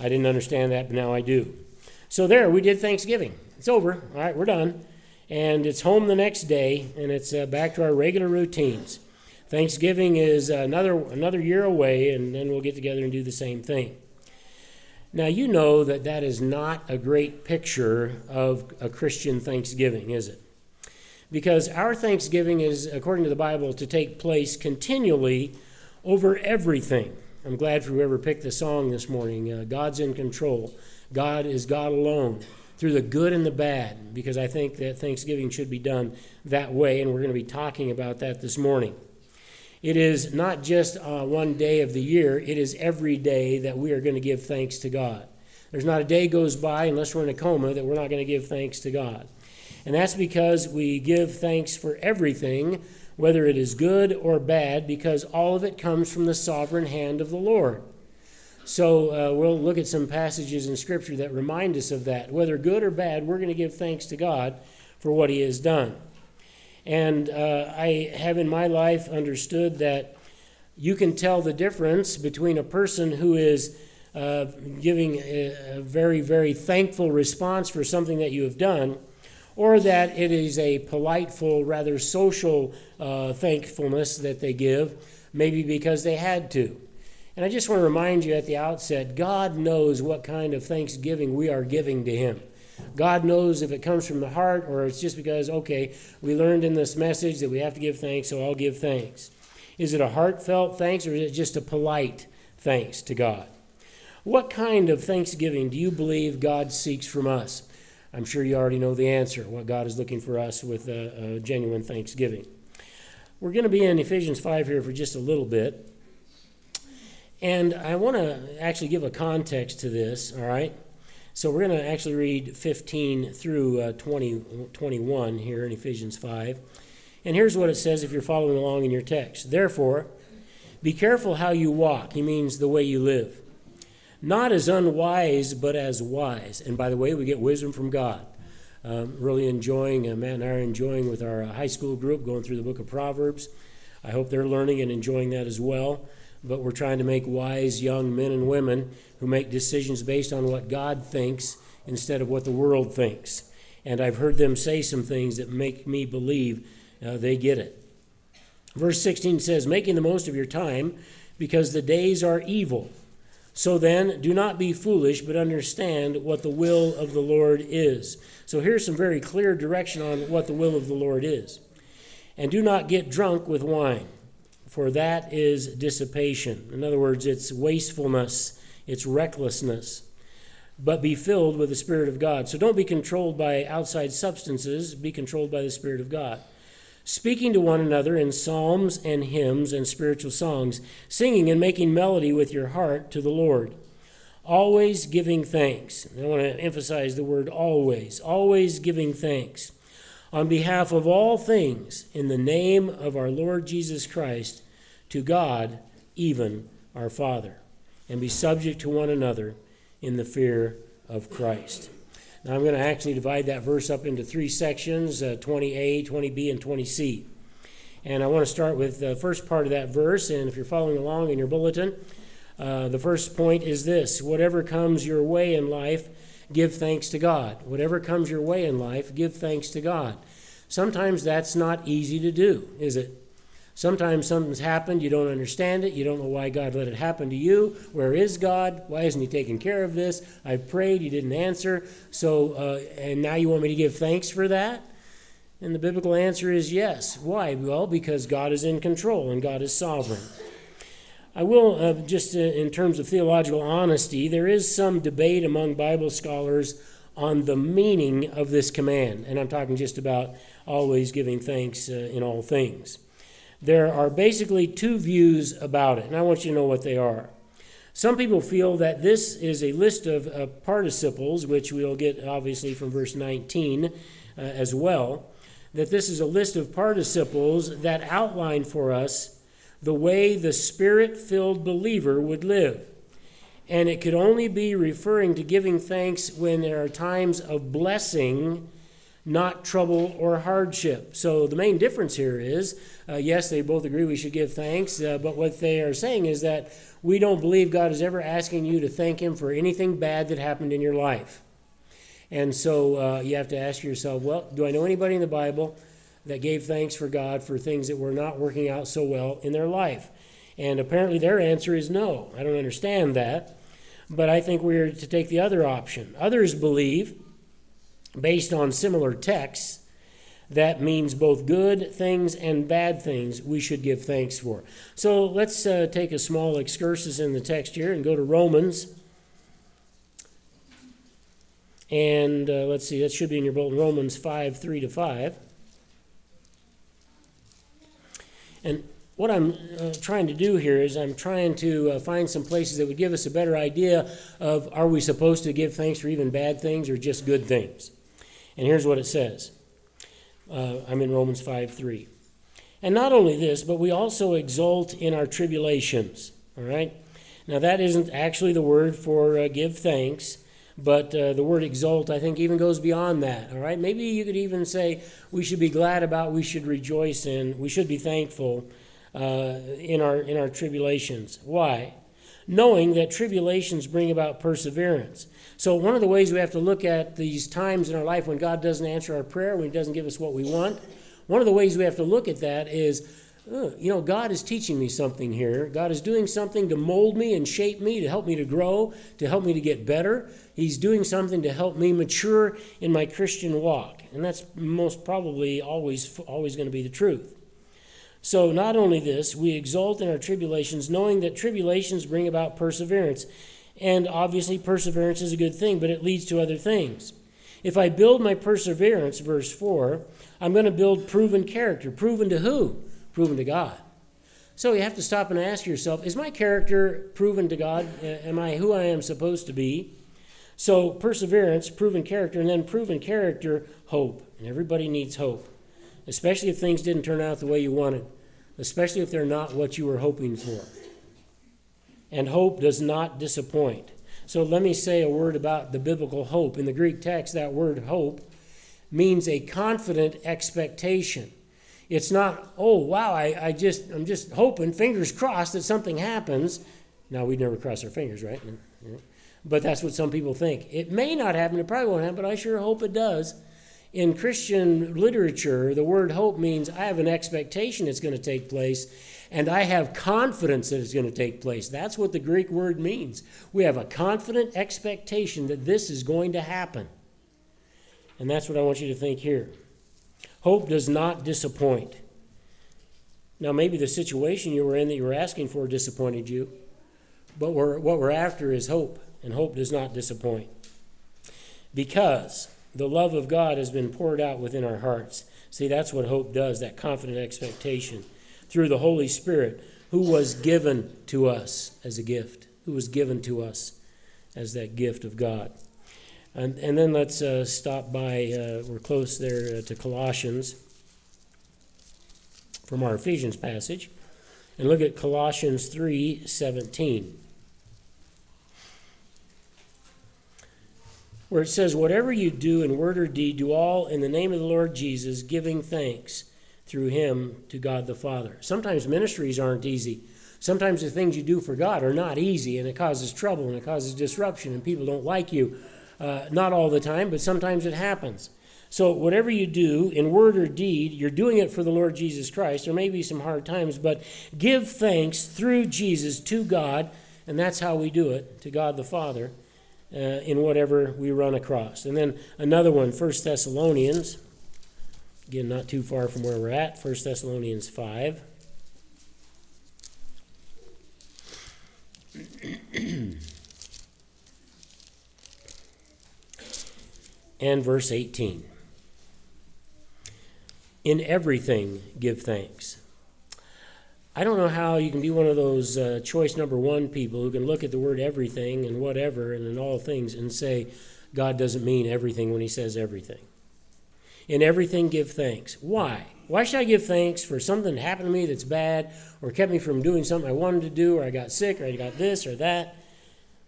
I didn't understand that, but now I do. So there, we did Thanksgiving. It's over. All right, we're done. And it's home the next day, and it's uh, back to our regular routines. Thanksgiving is another another year away, and then we'll get together and do the same thing. Now, you know that that is not a great picture of a Christian Thanksgiving, is it? Because our Thanksgiving is, according to the Bible, to take place continually over everything. I'm glad for whoever picked the song this morning. Uh, God's in control. God is God alone through the good and the bad, because I think that Thanksgiving should be done that way, and we're going to be talking about that this morning. It is not just uh, one day of the year, it is every day that we are going to give thanks to God. There's not a day goes by, unless we're in a coma, that we're not going to give thanks to God. And that's because we give thanks for everything, whether it is good or bad, because all of it comes from the sovereign hand of the Lord. So uh, we'll look at some passages in Scripture that remind us of that. Whether good or bad, we're going to give thanks to God for what He has done. And uh, I have in my life understood that you can tell the difference between a person who is uh, giving a, a very, very thankful response for something that you have done, or that it is a politeful, rather social uh, thankfulness that they give, maybe because they had to. And I just want to remind you at the outset God knows what kind of thanksgiving we are giving to Him. God knows if it comes from the heart or it's just because, okay, we learned in this message that we have to give thanks, so I'll give thanks. Is it a heartfelt thanks or is it just a polite thanks to God? What kind of thanksgiving do you believe God seeks from us? I'm sure you already know the answer, what God is looking for us with a, a genuine thanksgiving. We're going to be in Ephesians 5 here for just a little bit. And I want to actually give a context to this, all right? So we're going to actually read 15 through uh, 20, 21 here in Ephesians 5. And here's what it says if you're following along in your text. Therefore, be careful how you walk. He means the way you live. Not as unwise, but as wise. And by the way, we get wisdom from God. Um, really enjoying, uh, Matt and I are enjoying with our uh, high school group going through the book of Proverbs. I hope they're learning and enjoying that as well but we're trying to make wise young men and women who make decisions based on what God thinks instead of what the world thinks. And I've heard them say some things that make me believe uh, they get it. Verse 16 says, Making the most of your time, because the days are evil. So then, do not be foolish, but understand what the will of the Lord is. So here's some very clear direction on what the will of the Lord is. And do not get drunk with wine for that is dissipation. In other words, it's wastefulness, it's recklessness. But be filled with the Spirit of God. So don't be controlled by outside substances, be controlled by the Spirit of God. Speaking to one another in psalms and hymns and spiritual songs, singing and making melody with your heart to the Lord. Always giving thanks. I want to emphasize the word always. Always giving thanks on behalf of all things in the name of our Lord Jesus Christ to God, even our Father, and be subject to one another in the fear of Christ. Now, I'm going to actually divide that verse up into three sections uh, 20a, 20b, and 20c. And I want to start with the first part of that verse. And if you're following along in your bulletin, uh, the first point is this whatever comes your way in life, give thanks to God. Whatever comes your way in life, give thanks to God. Sometimes that's not easy to do, is it? Sometimes something's happened, you don't understand it, you don't know why God let it happen to you. Where is God? Why isn't He taking care of this? I've prayed, He didn't answer. So, uh, and now you want me to give thanks for that? And the biblical answer is yes. Why? Well, because God is in control and God is sovereign. I will, uh, just uh, in terms of theological honesty, there is some debate among Bible scholars on the meaning of this command. And I'm talking just about always giving thanks uh, in all things. There are basically two views about it, and I want you to know what they are. Some people feel that this is a list of uh, participles, which we'll get obviously from verse 19 uh, as well, that this is a list of participles that outline for us the way the spirit filled believer would live. And it could only be referring to giving thanks when there are times of blessing not trouble or hardship. So the main difference here is uh, yes, they both agree we should give thanks, uh, but what they are saying is that we don't believe God is ever asking you to thank Him for anything bad that happened in your life. And so uh, you have to ask yourself, well, do I know anybody in the Bible that gave thanks for God for things that were not working out so well in their life? And apparently their answer is no. I don't understand that. But I think we're to take the other option. Others believe, based on similar texts, that means both good things and bad things we should give thanks for. So let's uh, take a small excursus in the text here and go to Romans. And uh, let's see, that should be in your bulletin Romans 5 3 to 5. And what I'm uh, trying to do here is I'm trying to uh, find some places that would give us a better idea of are we supposed to give thanks for even bad things or just good things. And here's what it says uh, I'm in Romans 5 3. And not only this, but we also exult in our tribulations. All right? Now, that isn't actually the word for uh, give thanks, but uh, the word exult, I think, even goes beyond that. All right? Maybe you could even say we should be glad about, we should rejoice in, we should be thankful uh, in, our, in our tribulations. Why? Knowing that tribulations bring about perseverance. So, one of the ways we have to look at these times in our life when God doesn't answer our prayer, when He doesn't give us what we want, one of the ways we have to look at that is, uh, you know, God is teaching me something here. God is doing something to mold me and shape me, to help me to grow, to help me to get better. He's doing something to help me mature in my Christian walk. And that's most probably always, always going to be the truth. So, not only this, we exult in our tribulations, knowing that tribulations bring about perseverance. And obviously, perseverance is a good thing, but it leads to other things. If I build my perseverance, verse 4, I'm going to build proven character. Proven to who? Proven to God. So you have to stop and ask yourself is my character proven to God? Am I who I am supposed to be? So, perseverance, proven character, and then proven character, hope. And everybody needs hope, especially if things didn't turn out the way you wanted, especially if they're not what you were hoping for and hope does not disappoint. So let me say a word about the biblical hope. In the Greek text, that word hope means a confident expectation. It's not, oh wow, I, I just I'm just hoping, fingers crossed that something happens. Now we'd never cross our fingers, right? But that's what some people think. It may not happen, it probably won't happen, but I sure hope it does. In Christian literature, the word hope means I have an expectation it's going to take place, and I have confidence that it's going to take place. That's what the Greek word means. We have a confident expectation that this is going to happen. And that's what I want you to think here. Hope does not disappoint. Now, maybe the situation you were in that you were asking for disappointed you, but we're, what we're after is hope, and hope does not disappoint. Because the love of God has been poured out within our hearts. See, that's what hope does, that confident expectation through the Holy Spirit who was given to us as a gift, who was given to us as that gift of God. And, and then let's uh, stop by, uh, we're close there uh, to Colossians from our Ephesians passage, and look at Colossians 3 17. Where it says, Whatever you do in word or deed, do all in the name of the Lord Jesus, giving thanks through him to God the Father. Sometimes ministries aren't easy. Sometimes the things you do for God are not easy, and it causes trouble and it causes disruption, and people don't like you. Uh, not all the time, but sometimes it happens. So, whatever you do in word or deed, you're doing it for the Lord Jesus Christ. There may be some hard times, but give thanks through Jesus to God, and that's how we do it, to God the Father, uh, in whatever we run across. And then another one, 1 Thessalonians Again, not too far from where we're at, 1 Thessalonians 5. and verse 18. In everything, give thanks. I don't know how you can be one of those uh, choice number one people who can look at the word everything and whatever and in all things and say God doesn't mean everything when he says everything. In everything, give thanks. Why? Why should I give thanks for something that happened to me that's bad or kept me from doing something I wanted to do or I got sick or I got this or that?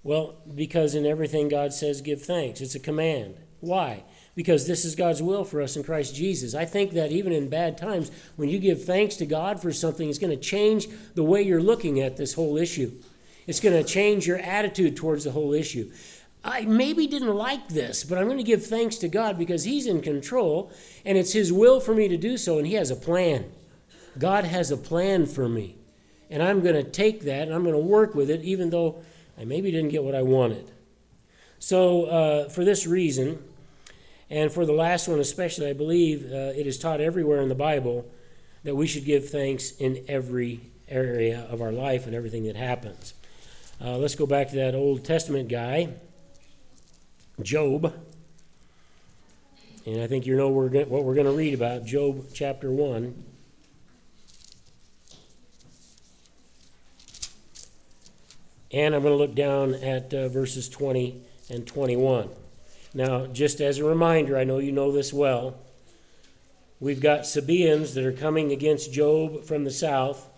Well, because in everything God says give thanks. It's a command. Why? Because this is God's will for us in Christ Jesus. I think that even in bad times, when you give thanks to God for something, it's going to change the way you're looking at this whole issue. It's going to change your attitude towards the whole issue. I maybe didn't like this, but I'm going to give thanks to God because He's in control and it's His will for me to do so, and He has a plan. God has a plan for me. And I'm going to take that and I'm going to work with it, even though I maybe didn't get what I wanted. So, uh, for this reason, and for the last one especially, I believe uh, it is taught everywhere in the Bible that we should give thanks in every area of our life and everything that happens. Uh, let's go back to that Old Testament guy, Job. And I think you know what we're going to read about, Job chapter 1. And I'm going to look down at uh, verses 20 and 21. Now, just as a reminder, I know you know this well. We've got Sabaeans that are coming against Job from the south.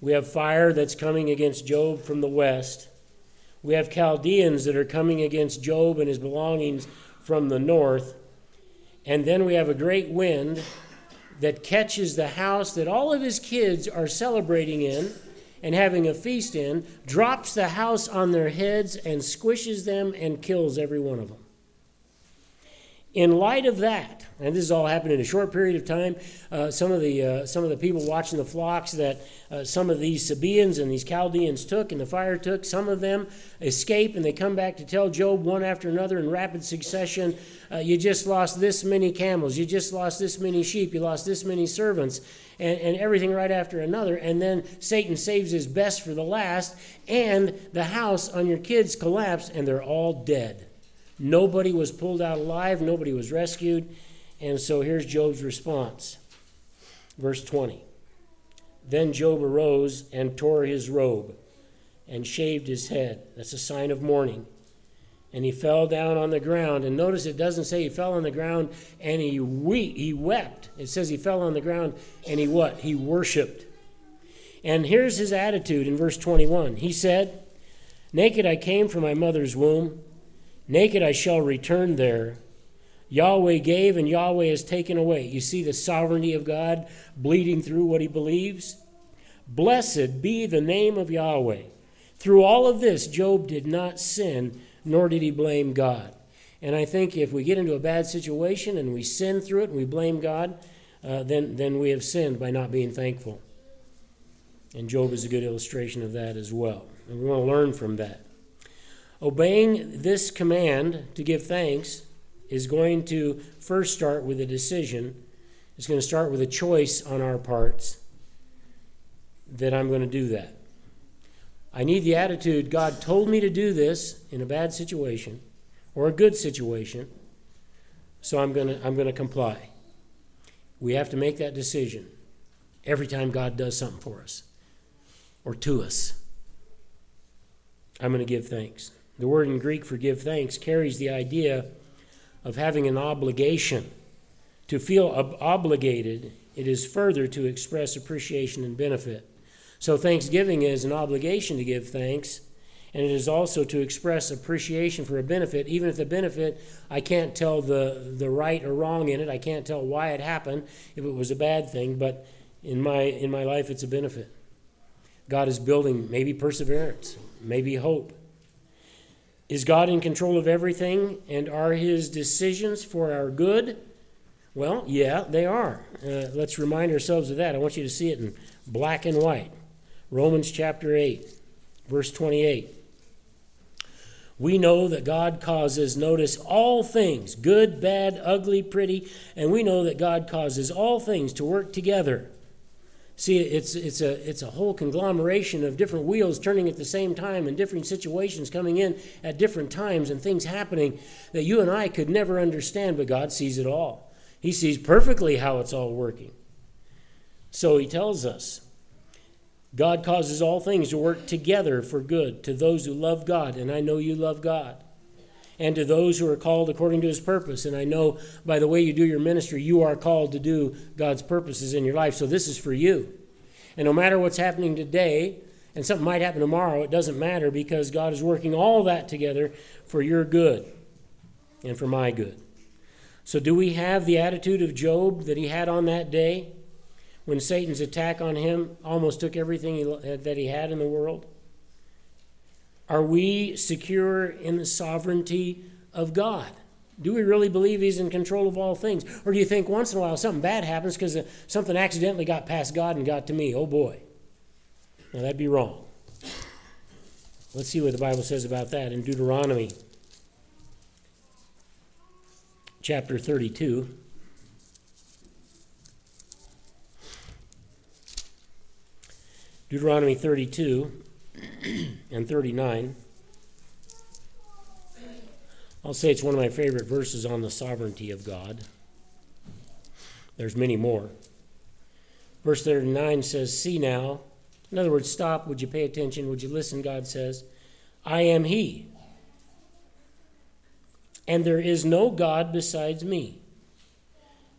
We have fire that's coming against Job from the west. We have Chaldeans that are coming against Job and his belongings from the north. And then we have a great wind that catches the house that all of his kids are celebrating in and having a feast in, drops the house on their heads and squishes them and kills every one of them. In light of that, and this has all happened in a short period of time, uh, some of the uh, some of the people watching the flocks that uh, some of these Sabaeans and these Chaldeans took and the fire took, some of them escape and they come back to tell Job one after another in rapid succession, uh, "You just lost this many camels, you just lost this many sheep, you lost this many servants." And, and everything right after another, and then Satan saves his best for the last, and the house on your kids collapse, and they're all dead. Nobody was pulled out alive, nobody was rescued. And so here's Job's response. Verse 20. Then Job arose and tore his robe and shaved his head. That's a sign of mourning. And he fell down on the ground. And notice it doesn't say he fell on the ground and he we- he wept. It says he fell on the ground and he what? He worshiped. And here's his attitude in verse 21. He said, Naked I came from my mother's womb, Naked I shall return there. Yahweh gave and Yahweh has taken away. You see the sovereignty of God bleeding through what he believes? Blessed be the name of Yahweh. Through all of this, Job did not sin, nor did he blame God. And I think if we get into a bad situation and we sin through it and we blame God, uh, then, then we have sinned by not being thankful. And Job is a good illustration of that as well. And we want to learn from that. Obeying this command to give thanks is going to first start with a decision. It's going to start with a choice on our parts that I'm going to do that. I need the attitude God told me to do this in a bad situation or a good situation, so I'm going to, I'm going to comply. We have to make that decision every time God does something for us or to us. I'm going to give thanks. The word in Greek for give thanks carries the idea of having an obligation. To feel ob- obligated, it is further to express appreciation and benefit. So, thanksgiving is an obligation to give thanks, and it is also to express appreciation for a benefit, even if the benefit, I can't tell the, the right or wrong in it. I can't tell why it happened, if it was a bad thing, but in my, in my life, it's a benefit. God is building maybe perseverance, maybe hope, is God in control of everything and are his decisions for our good? Well, yeah, they are. Uh, let's remind ourselves of that. I want you to see it in black and white. Romans chapter 8, verse 28. We know that God causes, notice, all things, good, bad, ugly, pretty, and we know that God causes all things to work together See, it's, it's, a, it's a whole conglomeration of different wheels turning at the same time and different situations coming in at different times and things happening that you and I could never understand, but God sees it all. He sees perfectly how it's all working. So he tells us God causes all things to work together for good to those who love God, and I know you love God and to those who are called according to his purpose. And I know by the way you do your ministry, you are called to do God's purposes in your life. So this is for you. And no matter what's happening today, and something might happen tomorrow, it doesn't matter because God is working all that together for your good and for my good. So, do we have the attitude of Job that he had on that day when Satan's attack on him almost took everything he, that he had in the world? Are we secure in the sovereignty of God? Do we really believe He's in control of all things? Or do you think once in a while something bad happens because uh, something accidentally got past God and got to me? Oh boy. Now that'd be wrong. Let's see what the Bible says about that in Deuteronomy chapter 32. Deuteronomy 32 and 39. I'll say it's one of my favorite verses on the sovereignty of God. There's many more. Verse 39 says, See now. In other words, stop. Would you pay attention? Would you listen? God says, I am He. And there is no God besides me.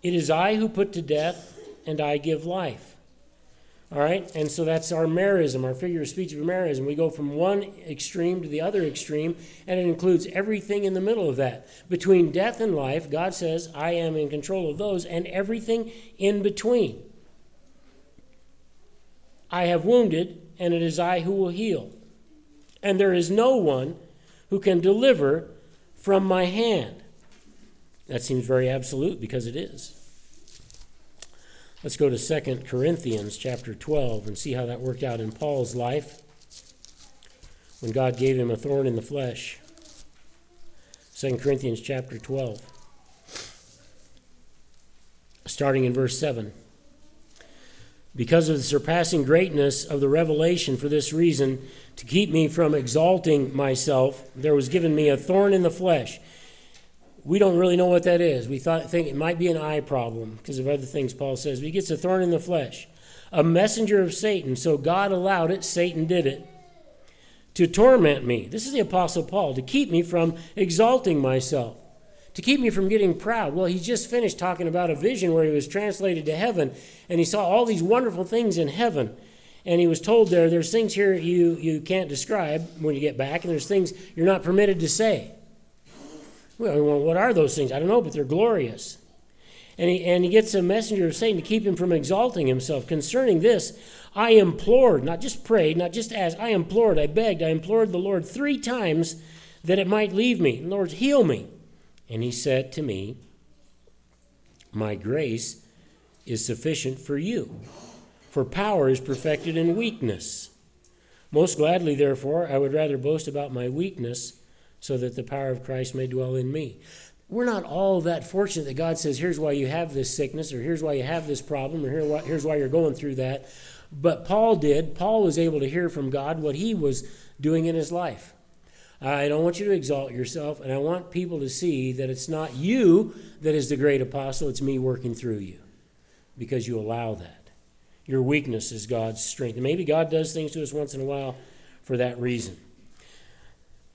It is I who put to death, and I give life. All right, and so that's our merism, our figure of speech of merism. We go from one extreme to the other extreme, and it includes everything in the middle of that. Between death and life, God says, I am in control of those, and everything in between. I have wounded, and it is I who will heal. And there is no one who can deliver from my hand. That seems very absolute because it is. Let's go to 2 Corinthians chapter 12 and see how that worked out in Paul's life when God gave him a thorn in the flesh. 2 Corinthians chapter 12, starting in verse 7. Because of the surpassing greatness of the revelation, for this reason, to keep me from exalting myself, there was given me a thorn in the flesh we don't really know what that is. We thought, think it might be an eye problem because of other things Paul says. But he gets a thorn in the flesh. A messenger of Satan. So God allowed it, Satan did it. To torment me. This is the Apostle Paul. To keep me from exalting myself. To keep me from getting proud. Well, he just finished talking about a vision where he was translated to heaven and he saw all these wonderful things in heaven. And he was told there, there's things here you, you can't describe when you get back, and there's things you're not permitted to say. Well, what are those things? I don't know, but they're glorious. And he, and he gets a messenger of Satan to keep him from exalting himself. Concerning this, I implored, not just prayed, not just asked, I implored, I begged, I implored the Lord three times that it might leave me. Lord, heal me. And he said to me, My grace is sufficient for you, for power is perfected in weakness. Most gladly, therefore, I would rather boast about my weakness so that the power of Christ may dwell in me. We're not all that fortunate that God says, here's why you have this sickness, or here's why you have this problem, or here's why you're going through that. But Paul did. Paul was able to hear from God what he was doing in his life. I don't want you to exalt yourself, and I want people to see that it's not you that is the great apostle, it's me working through you because you allow that. Your weakness is God's strength. And maybe God does things to us once in a while for that reason.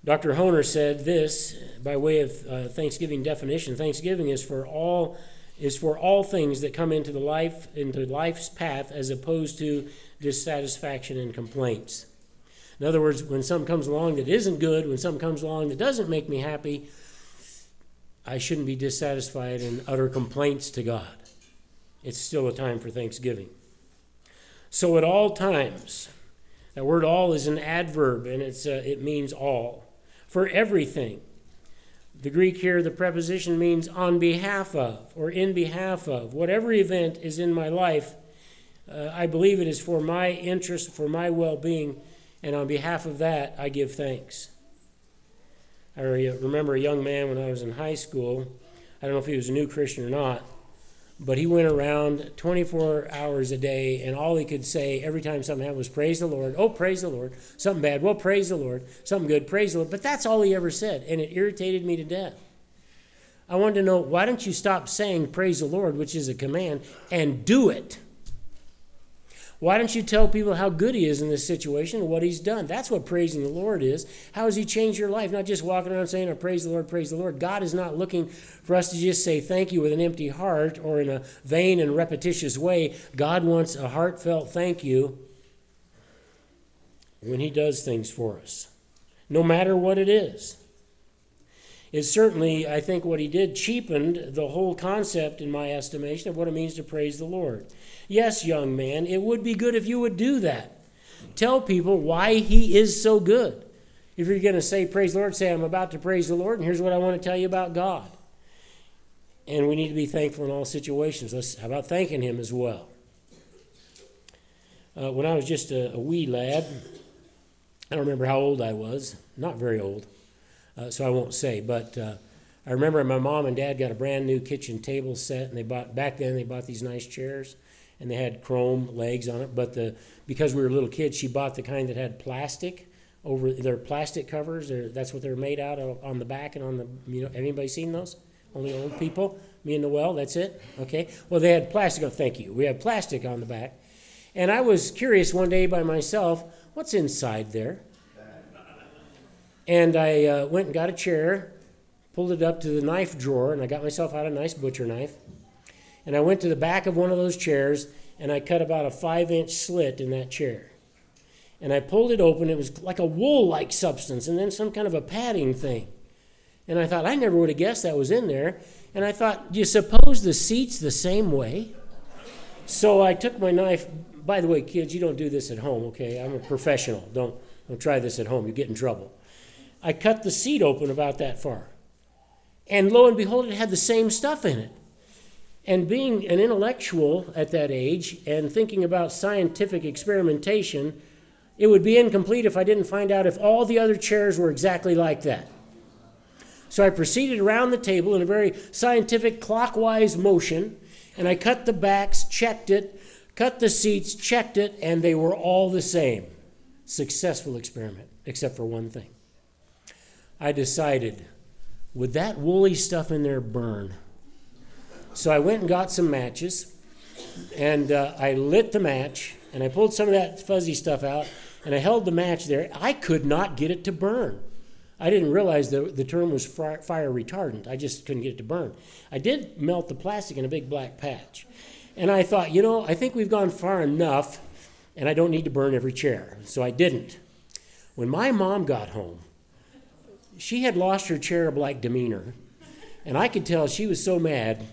Dr. Honer said this by way of uh, Thanksgiving definition. Thanksgiving is for all is for all things that come into the life into life's path as opposed to dissatisfaction and complaints. In other words, when something comes along that isn't good, when something comes along that doesn't make me happy, I shouldn't be dissatisfied and utter complaints to God. It's still a time for thanksgiving. So at all times, that word all is an adverb and it's, uh, it means all for everything. The Greek here, the preposition means on behalf of or in behalf of. Whatever event is in my life, uh, I believe it is for my interest, for my well being, and on behalf of that, I give thanks. I remember a young man when I was in high school. I don't know if he was a new Christian or not, but he went around 24 hours a day, and all he could say every time something happened was, Praise the Lord. Oh, praise the Lord. Something bad. Well, praise the Lord. Something good. Praise the Lord. But that's all he ever said, and it irritated me to death. I wanted to know why don't you stop saying praise the Lord, which is a command, and do it? Why don't you tell people how good He is in this situation and what He's done? That's what praising the Lord is. How has He changed your life? Not just walking around saying, oh, Praise the Lord, praise the Lord. God is not looking for us to just say thank you with an empty heart or in a vain and repetitious way. God wants a heartfelt thank you when He does things for us, no matter what it is. It certainly, I think, what he did cheapened the whole concept, in my estimation, of what it means to praise the Lord. Yes, young man, it would be good if you would do that. Tell people why he is so good. If you're going to say praise the Lord, say, I'm about to praise the Lord, and here's what I want to tell you about God. And we need to be thankful in all situations. Let's, how about thanking him as well? Uh, when I was just a, a, wee lad, I don't remember how old I was, not very old, uh, so I won't say, but uh, I remember my mom and dad got a brand new kitchen table set, and they bought, back then, they bought these nice chairs, and they had chrome legs on it, but the, because we were little kids, she bought the kind that had plastic over their plastic covers. They're, that's what they're made out of on the back and on the. You know, anybody seen those? Only old people. Me and Noel. That's it. Okay. Well, they had plastic. Oh, thank you. We had plastic on the back, and I was curious one day by myself, what's inside there? And I uh, went and got a chair, pulled it up to the knife drawer, and I got myself out a nice butcher knife. And I went to the back of one of those chairs and I cut about a five inch slit in that chair. And I pulled it open. It was like a wool like substance and then some kind of a padding thing. And I thought, I never would have guessed that was in there. And I thought, do you suppose the seat's the same way? So I took my knife. By the way, kids, you don't do this at home, okay? I'm a professional. Don't, don't try this at home. You get in trouble. I cut the seat open about that far. And lo and behold, it had the same stuff in it. And being an intellectual at that age and thinking about scientific experimentation, it would be incomplete if I didn't find out if all the other chairs were exactly like that. So I proceeded around the table in a very scientific clockwise motion, and I cut the backs, checked it, cut the seats, checked it, and they were all the same. Successful experiment, except for one thing. I decided, would that woolly stuff in there burn? So I went and got some matches, and uh, I lit the match, and I pulled some of that fuzzy stuff out, and I held the match there. I could not get it to burn. I didn't realize the, the term was fire retardant. I just couldn't get it to burn. I did melt the plastic in a big black patch. And I thought, you know, I think we've gone far enough, and I don't need to burn every chair. So I didn't. When my mom got home, she had lost her cherub like demeanor, and I could tell she was so mad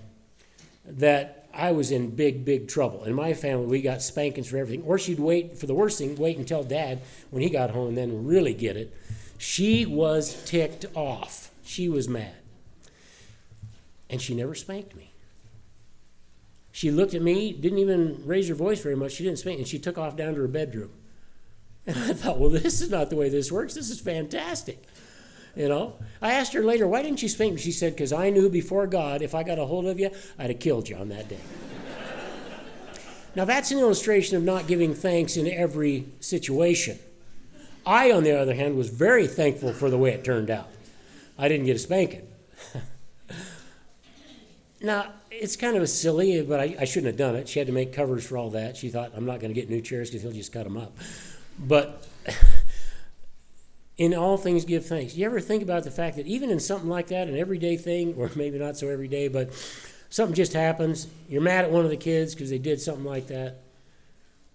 that I was in big, big trouble. In my family, we got spankings for everything. Or she'd wait for the worst thing, wait until dad, when he got home, and then really get it. She was ticked off. She was mad. And she never spanked me. She looked at me, didn't even raise her voice very much. She didn't spank, and she took off down to her bedroom. And I thought, well, this is not the way this works. This is fantastic. You know, I asked her later, why didn't you spank me? She said, because I knew before God, if I got a hold of you, I'd have killed you on that day. now, that's an illustration of not giving thanks in every situation. I, on the other hand, was very thankful for the way it turned out. I didn't get a spanking. now, it's kind of silly, but I, I, shouldn't have done it. She had to make covers for all that. She thought, I'm not going to get new chairs because he'll just cut them up. But in all things give thanks. You ever think about the fact that even in something like that, an everyday thing, or maybe not so everyday, but something just happens, you're mad at one of the kids because they did something like that,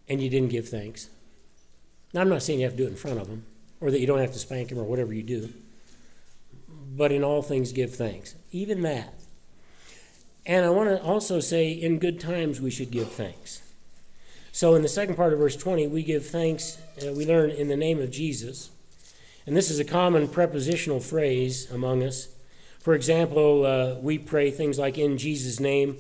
and you didn't give thanks. Now, I'm not saying you have to do it in front of them, or that you don't have to spank them, or whatever you do, but in all things give thanks. Even that. And I want to also say, in good times, we should give thanks. So, in the second part of verse 20, we give thanks, uh, we learn in the name of Jesus. And this is a common prepositional phrase among us. For example, uh, we pray things like, in Jesus' name,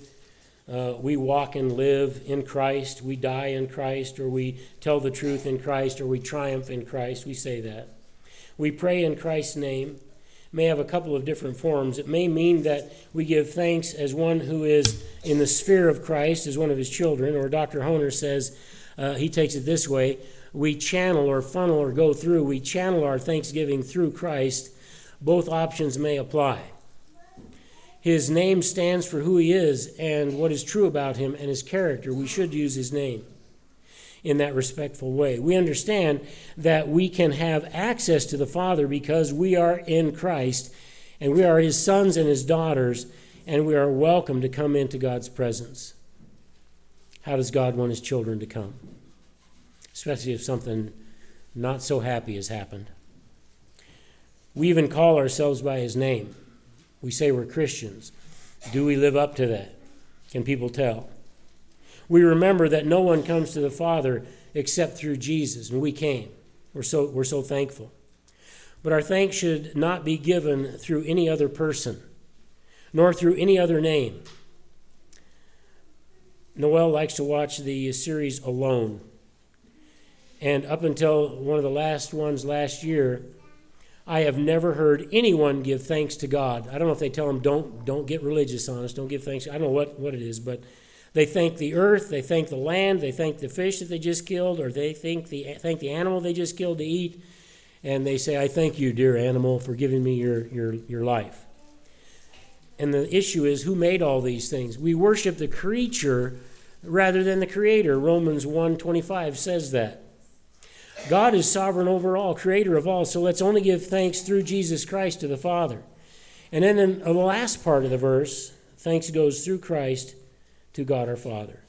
uh, we walk and live in Christ, we die in Christ, or we tell the truth in Christ, or we triumph in Christ. We say that. We pray in Christ's name. may have a couple of different forms. It may mean that we give thanks as one who is in the sphere of Christ, as one of his children, or Dr. Honer says, uh, he takes it this way we channel or funnel or go through, we channel our thanksgiving through Christ, both options may apply. His name stands for who he is and what is true about him and his character. We should use his name in that respectful way. We understand that we can have access to the Father because we are in Christ and we are his sons and his daughters and we are welcome to come into God's presence. How does God want his children to come? Especially if something not so happy has happened. We even call ourselves by his name. We say we're Christians. Do we live up to that? Can people tell? We remember that no one comes to the Father except through Jesus, and we came. We're so, we're so thankful. But our thanks should not be given through any other person, nor through any other name. Noel likes to watch the series Alone. And up until one of the last ones last year, I have never heard anyone give thanks to God. I don't know if they tell them don't don't get religious on us, don't give thanks. I don't know what, what it is, but they thank the earth, they thank the land, they thank the fish that they just killed, or they thank the thank the animal they just killed to eat, and they say, I thank you, dear animal, for giving me your, your, your life. And the issue is who made all these things? We worship the creature rather than the creator. Romans 1:25 says that. God is sovereign over all, creator of all, so let's only give thanks through Jesus Christ to the Father. And then in the last part of the verse, thanks goes through Christ to God our Father.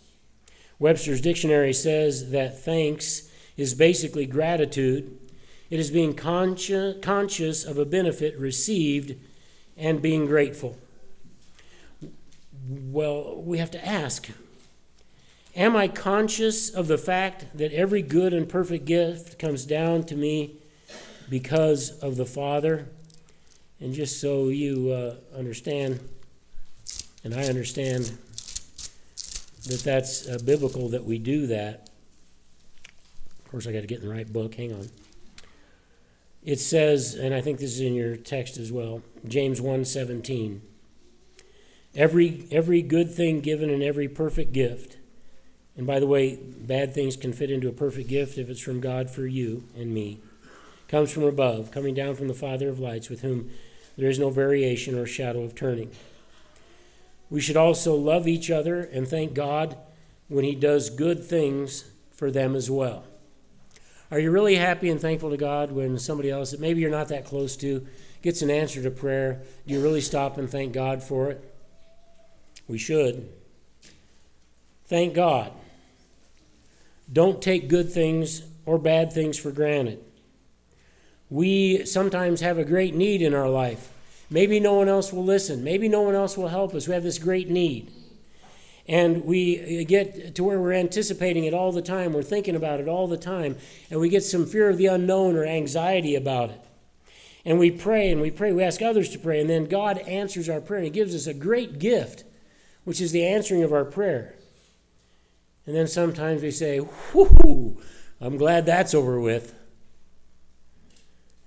Webster's dictionary says that thanks is basically gratitude. It is being conscious, conscious of a benefit received and being grateful. Well, we have to ask Am I conscious of the fact that every good and perfect gift comes down to me because of the Father? And just so you uh, understand, and I understand that that's uh, biblical that we do that. Of course, I got to get in the right book. Hang on. It says, and I think this is in your text as well, James 1:17. Every every good thing given and every perfect gift and by the way, bad things can fit into a perfect gift if it's from God for you and me. Comes from above, coming down from the Father of lights, with whom there is no variation or shadow of turning. We should also love each other and thank God when He does good things for them as well. Are you really happy and thankful to God when somebody else that maybe you're not that close to gets an answer to prayer? Do you really stop and thank God for it? We should. Thank God. Don't take good things or bad things for granted. We sometimes have a great need in our life. Maybe no one else will listen. Maybe no one else will help us. We have this great need. And we get to where we're anticipating it all the time. We're thinking about it all the time. And we get some fear of the unknown or anxiety about it. And we pray and we pray. We ask others to pray. And then God answers our prayer. and He gives us a great gift, which is the answering of our prayer. And then sometimes we say, Whoo, I'm glad that's over with.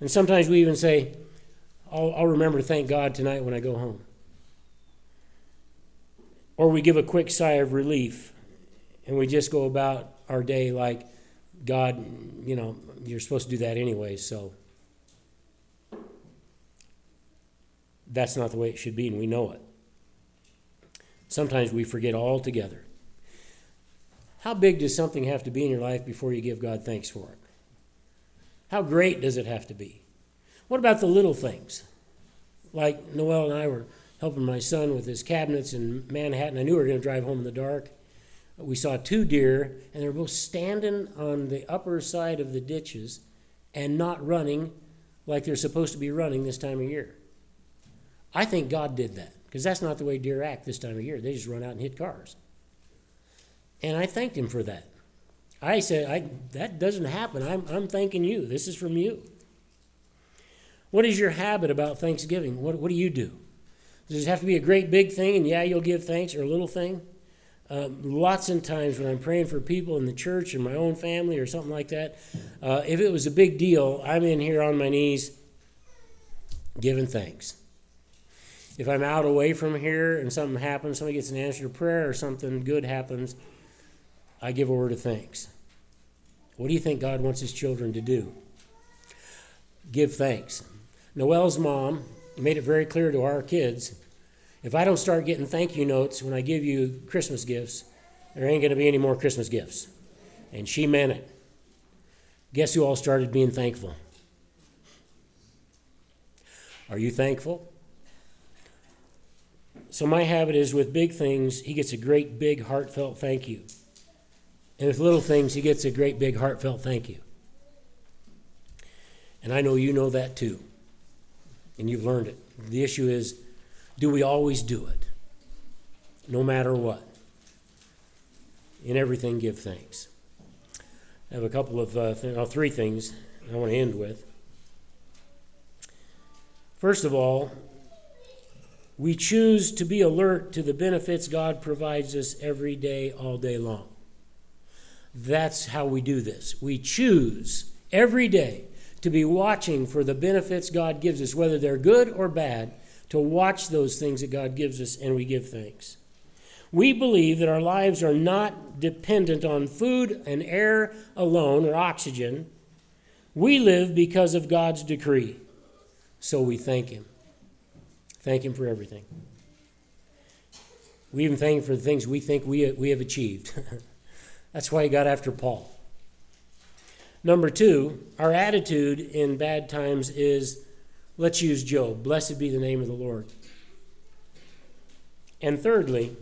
And sometimes we even say, I'll, I'll remember to thank God tonight when I go home. Or we give a quick sigh of relief and we just go about our day like, God, you know, you're supposed to do that anyway, so. That's not the way it should be, and we know it. Sometimes we forget altogether. How big does something have to be in your life before you give God thanks for it? How great does it have to be? What about the little things? Like Noel and I were helping my son with his cabinets in Manhattan. I knew we were going to drive home in the dark. We saw two deer, and they were both standing on the upper side of the ditches and not running like they're supposed to be running this time of year. I think God did that because that's not the way deer act this time of year. They just run out and hit cars. And I thanked him for that. I said, I, that doesn't happen. I'm, I'm thanking you. This is from you. What is your habit about Thanksgiving? What, what do you do? Does it have to be a great big thing and yeah, you'll give thanks, or a little thing? Uh, lots of times when I'm praying for people in the church and my own family or something like that, uh, if it was a big deal, I'm in here on my knees giving thanks. If I'm out away from here and something happens, somebody gets an answer to prayer or something good happens, I give a word of thanks. What do you think God wants his children to do? Give thanks. Noel's mom made it very clear to our kids if I don't start getting thank you notes when I give you Christmas gifts, there ain't going to be any more Christmas gifts. And she meant it. Guess who all started being thankful? Are you thankful? So, my habit is with big things, he gets a great, big, heartfelt thank you. And with little things, he gets a great big heartfelt thank you. And I know you know that too. And you've learned it. The issue is Do we always do it? No matter what. In everything, give thanks. I have a couple of, uh, th- oh, three things I want to end with. First of all, we choose to be alert to the benefits God provides us every day, all day long. That's how we do this. We choose every day to be watching for the benefits God gives us, whether they're good or bad, to watch those things that God gives us, and we give thanks. We believe that our lives are not dependent on food and air alone or oxygen. We live because of God's decree. So we thank Him. Thank Him for everything. We even thank Him for the things we think we, we have achieved. That's why He got after Paul. Number two, our attitude in bad times is let's use Job. Blessed be the name of the Lord. And thirdly,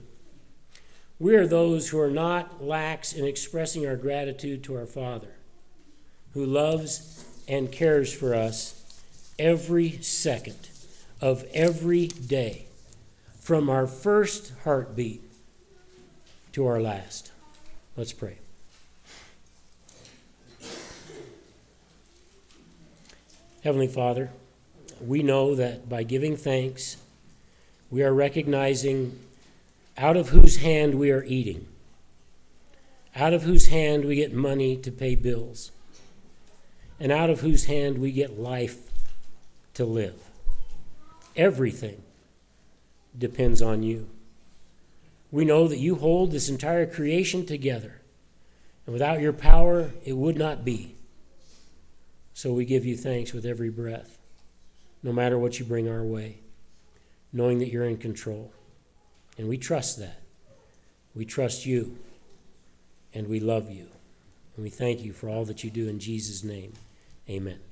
we are those who are not lax in expressing our gratitude to our Father, who loves and cares for us every second of every day, from our first heartbeat to our last. Let's pray. Heavenly Father, we know that by giving thanks, we are recognizing out of whose hand we are eating, out of whose hand we get money to pay bills, and out of whose hand we get life to live. Everything depends on you. We know that you hold this entire creation together, and without your power, it would not be. So we give you thanks with every breath, no matter what you bring our way, knowing that you're in control. And we trust that. We trust you, and we love you. And we thank you for all that you do in Jesus' name. Amen.